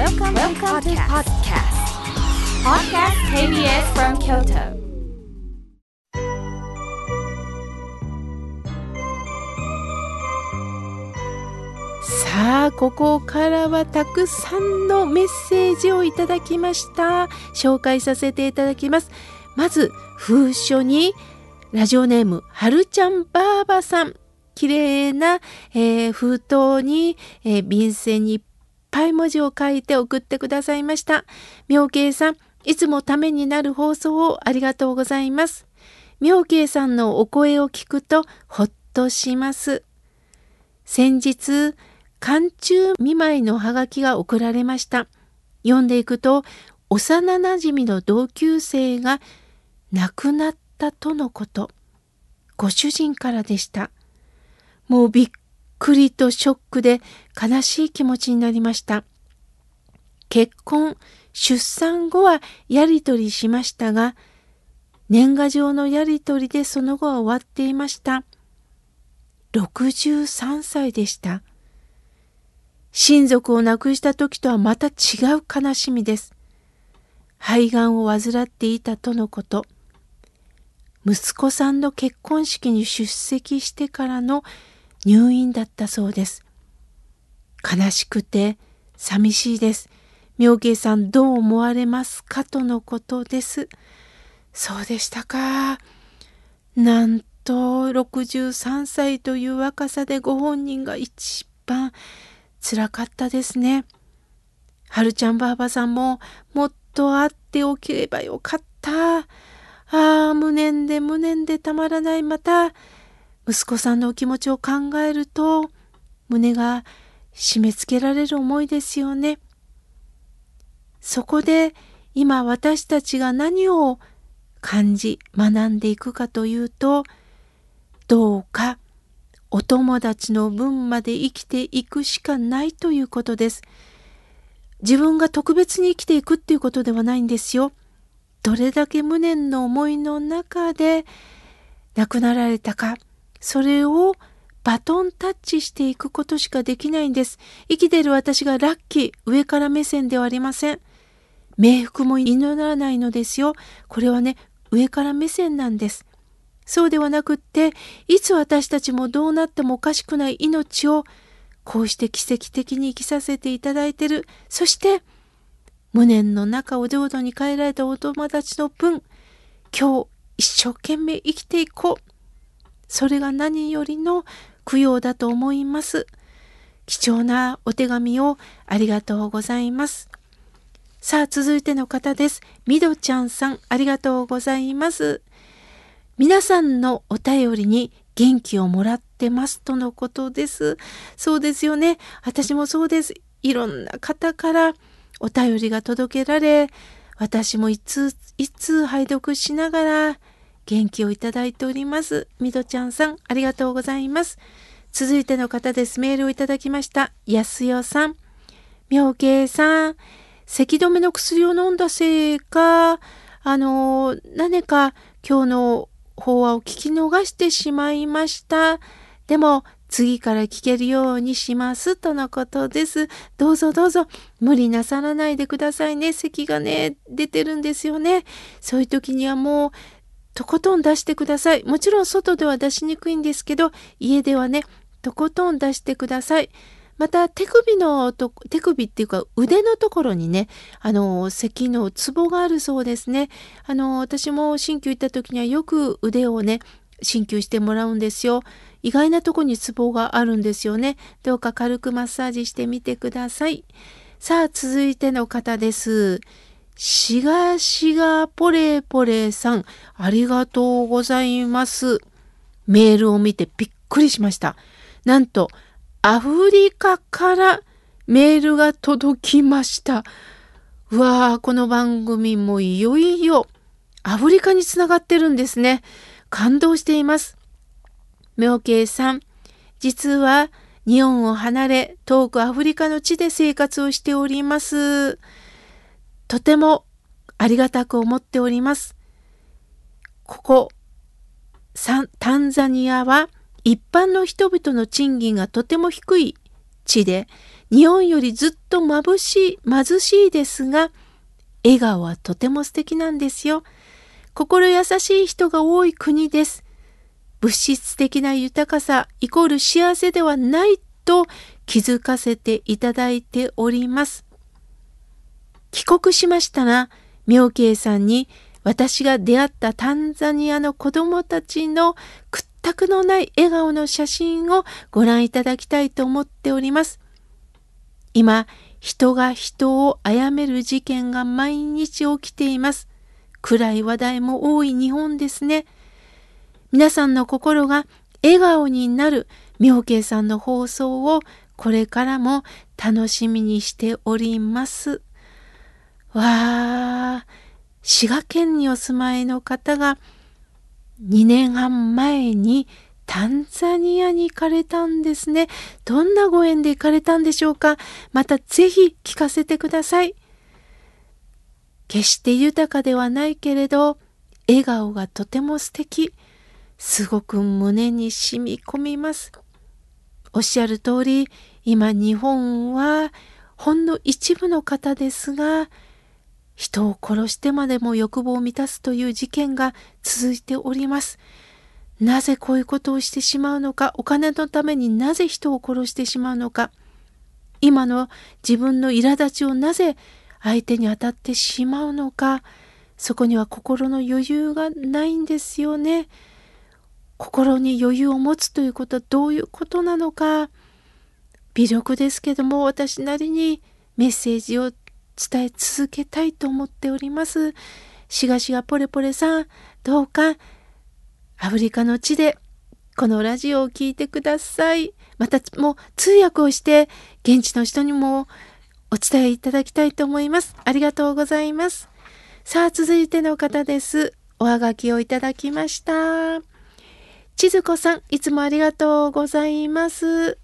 Welcome, Welcome to podcast. Podcast KBS from Kyoto. さあここからはたくさんのメッセージをいただきました紹介させていただきますまず封書にラジオネームはるちゃんばあばさん綺麗な、えー、封筒に、えー、便箋にぱい文字を書いて送ってくださいました妙慶さんいつもためになる放送をありがとうございます妙慶さんのお声を聞くとほっとします先日寒中見舞いのハガキが送られました。読んでいくと、幼なじみの同級生が亡くなったとのこと。ご主人からでした。もうびっくりとショックで悲しい気持ちになりました。結婚、出産後はやりとりしましたが、年賀状のやりとりでその後は終わっていました。63歳でした。親族を亡くした時とはまた違う悲しみです。肺がんを患っていたとのこと。息子さんの結婚式に出席してからの入院だったそうです。悲しくて寂しいです。妙慶さんどう思われますかとのことです。そうでしたか。なんと63歳という若さでご本人が一番辛かったですね。はるちゃんばあばさんももっと会っておければよかった。ああ、無念で無念でたまらない。また、息子さんのお気持ちを考えると、胸が締め付けられる思いですよね。そこで今私たちが何を感じ学んでいくかというと、どうかお友達の分まで生きていくしかないということです。自分が特別に生きていくっていうことではないんですよ。どれだけ無念の思いの中で亡くなられたか、それをバトンタッチしていくことしかできないんです。生きてる私がラッキー、上から目線ではありません。冥福も祈らないのですよ。これはね、上から目線なんです。そうではなくって、いつ私たちもどうなってもおかしくない命を、こうして奇跡的に生きさせていただいてる。そして、無念の中を浄土に帰られたお友達の分、今日一生懸命生きていこう。それが何よりの供養だと思います。貴重なお手紙をありがとうございます。さあ、続いての方です。みどちゃんさん、ありがとうございます。皆さんのお便りに元気をもらってますとのことです。そうですよね。私もそうです。いろんな方からお便りが届けられ、私もいついつ拝読しながら元気をいただいております。みどちゃんさん、ありがとうございます。続いての方です。メールをいただきました。やすよさん。妙慶さん。咳止めの薬を飲んだせいか、あの、何か今日の法話を聞き逃してしまいました。でも、次から聞けるようにしますとのことです。どうぞどうぞ無理なさらないでくださいね。咳がね、出てるんですよね。そういう時にはもう、とことん出してください。もちろん外では出しにくいんですけど、家ではね、とことん出してください。また手首のと手首っていうか腕のところにねあの咳のツボがあるそうですね。あの私も鍼灸行った時にはよく腕をね鍼灸してもらうんですよ。意外なとこにツボがあるんですよね。どうか軽くマッサージしてみてください。さあ続いての方です。しがしがポレポレさんありがとうございますメールを見てびっくりしましたなんとアフリカからメールが届きました。うわー、この番組もいよいよアフリカにつながってるんですね。感動しています。妙慶さん、実は日本を離れ遠くアフリカの地で生活をしております。とてもありがたく思っております。ここ、タンザニアは一般の人々の賃金がとても低い地で日本よりずっと眩しい、貧しいですが、笑顔はとても素敵なんですよ。心優しい人が多い国です。物質的な豊かさイコール幸せではないと気づかせていただいております。帰国しましたら、妙慶さんに私が出会ったタンザニアの子供たちの屈託のない笑顔の写真をご覧いただきたいと思っております。今、人が人を殺める事件が毎日起きています。暗い話題も多い日本ですね。皆さんの心が笑顔になる妙慶さんの放送をこれからも楽しみにしております。わあ、滋賀県にお住まいの方が2年半前にタンザニアに行かれたんですね。どんなご縁で行かれたんでしょうか？またぜひ聞かせてください。決して豊かではないけれど、笑顔がとても素敵。すごく胸に染み込みます。おっしゃる通り、今日本はほんの一部の方ですが、人を殺してまでも欲望を満たすという事件が続いております。なぜこういうことをしてしまうのか、お金のためになぜ人を殺してしまうのか、今の自分の苛立ちをなぜ相手に当たってしまうのか、そこには心の余裕がないんですよね。心に余裕を持つということはどういうことなのか、微力ですけども私なりにメッセージを伝え続けたいと思っております。しがしがポレポレさん、どうかアフリカの地でこのラジオを聴いてください。またもう通訳をして現地の人にもお伝えいただきたいと思います。ありがとうございます。さあ続いての方です。おはがきをいただきました。千鶴子さん、いつもありがとうございます。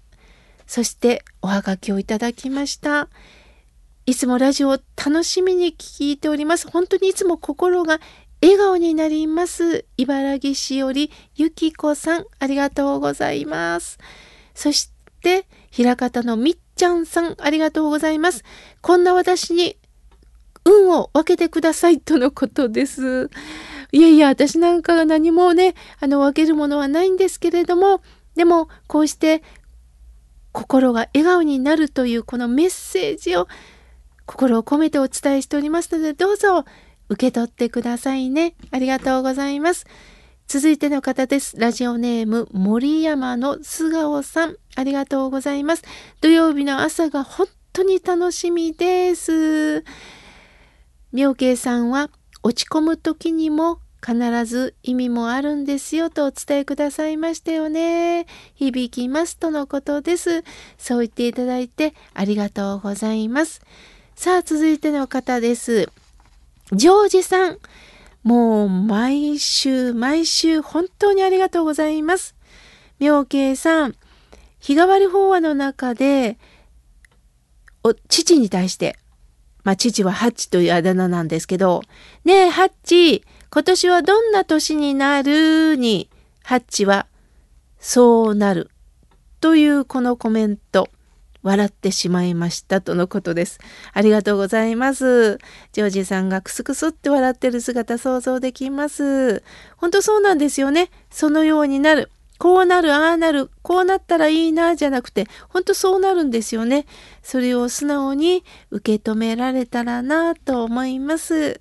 そしておはがきをいただきました。いつもラジオを楽しみに聞いております。本当にいつも心が笑顔になります。茨城市よりゆきこさん、ありがとうございます。そして、平方のみっちゃんさん、ありがとうございます。こんな私に運を分けてくださいとのことです。いやいや、私なんかが何もね、あの、分けるものはないんですけれども、でも、こうして心が笑顔になるというこのメッセージを心を込めてお伝えしておりますので、どうぞ受け取ってくださいね。ありがとうございます。続いての方です。ラジオネーム森山の素顔さん。ありがとうございます。土曜日の朝が本当に楽しみです。妙慶さんは落ち込む時にも必ず意味もあるんですよとお伝えくださいましたよね。響きますとのことです。そう言っていただいてありがとうございます。さあ、続いての方です。ジョージさん。もう毎週毎週本当にありがとうございます。妙慶さん。日替わり法話の中で、お父に対して、まあ父はハッチというあだ名なんですけど、ねえハッチ、今年はどんな年になるに、ハッチはそうなるというこのコメント。笑ってしまいましたとのことです。ありがとうございます。ジョージさんがクスクスって笑ってる姿想像できます。本当そうなんですよね。そのようになる。こうなる、ああなる、こうなったらいいな、じゃなくて、本当そうなるんですよね。それを素直に受け止められたらなと思います。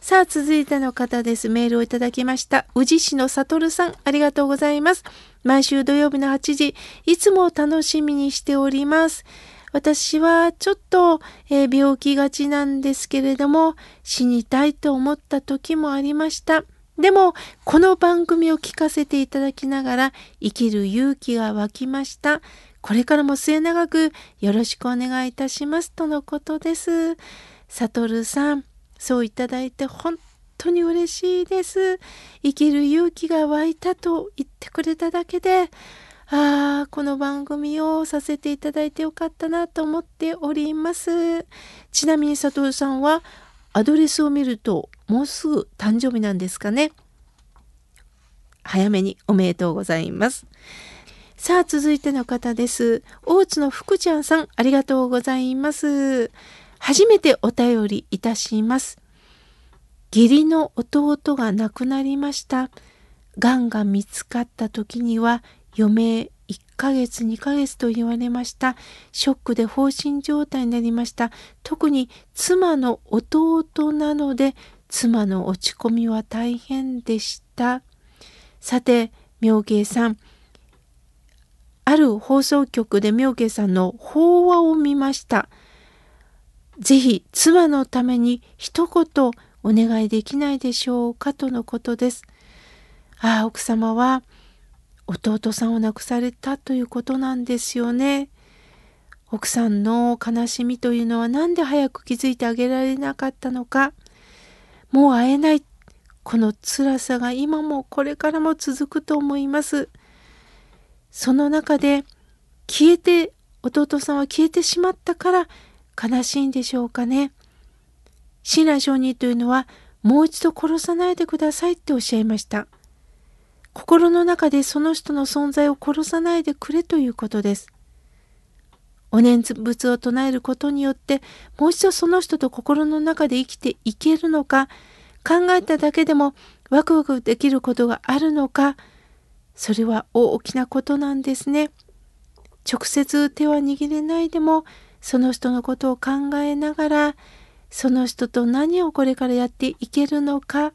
さあ、続いての方です。メールをいただきました。宇治市のさとるさん、ありがとうございます。毎週土曜日の8時、いつも楽しみにしております。私はちょっと、えー、病気がちなんですけれども、死にたいと思った時もありました。でも、この番組を聞かせていただきながら、生きる勇気が湧きました。これからも末永くよろしくお願いいたします。とのことです。さとるさん、そういただいて本当に嬉しいです。生きる勇気が湧いたと言ってくれただけで、ああ、この番組をさせていただいてよかったなと思っております。ちなみに佐藤さんはアドレスを見るともうすぐ誕生日なんですかね。早めにおめでとうございます。さあ、続いての方です。大津の福ちゃんさん、ありがとうございます。初めてお便りいたします。義理の弟が亡くなりました。がんが見つかった時には余命1ヶ月2ヶ月と言われました。ショックで放心状態になりました。特に妻の弟なので妻の落ち込みは大変でした。さて、妙慶さん、ある放送局で妙慶さんの法話を見ました。ぜひ妻のために一言お願いできないでしょうかとのことです。ああ、奥様は弟さんを亡くされたということなんですよね。奥さんの悲しみというのは何で早く気づいてあげられなかったのか。もう会えないこの辛さが今もこれからも続くと思います。その中で消えて弟さんは消えてしまったから悲しいんでしょうかね。親鸞上人というのはもう一度殺さないでくださいっておっしゃいました。心の中でその人の存在を殺さないでくれということです。お念仏を唱えることによってもう一度その人と心の中で生きていけるのか考えただけでもワクワクできることがあるのかそれは大きなことなんですね。直接手は握れないでもその人のことを考えながらその人と何をこれからやっていけるのか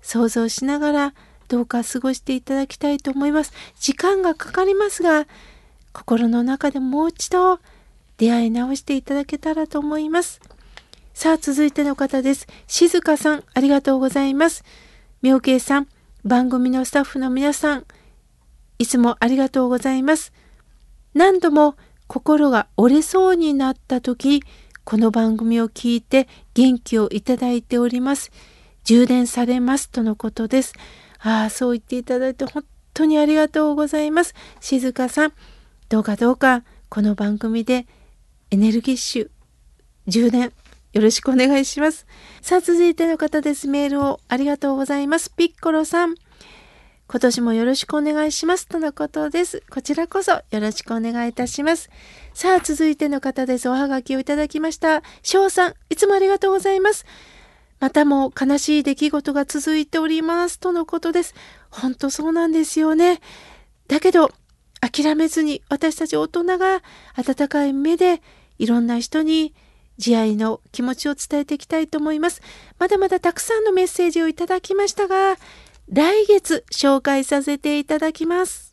想像しながらどうか過ごしていただきたいと思います。時間がかかりますが心の中でもう一度出会い直していただけたらと思います。さあ、続いての方です。静香さん、ありがとうございます。妙慶さん、番組のスタッフの皆さん、いつもありがとうございます。何度も心が折れそうになった時、この番組を聞いて元気をいただいております。充電されますとのことです。ああ、そう言っていただいて本当にありがとうございます。静香さん、どうかどうかこの番組でエネルギッシュ、充電よろしくお願いします。さあ、続いての方です。メールをありがとうございます。ピッコロさん。今年もよろしくお願いします。とのことです。こちらこそよろしくお願いいたします。さあ、続いての方です。おはがきをいただきました。翔さん、いつもありがとうございます。またも悲しい出来事が続いております。とのことです。本当そうなんですよね。だけど、諦めずに私たち大人が温かい目でいろんな人に慈愛の気持ちを伝えていきたいと思います。まだまだたくさんのメッセージをいただきましたが、来月紹介させていただきます。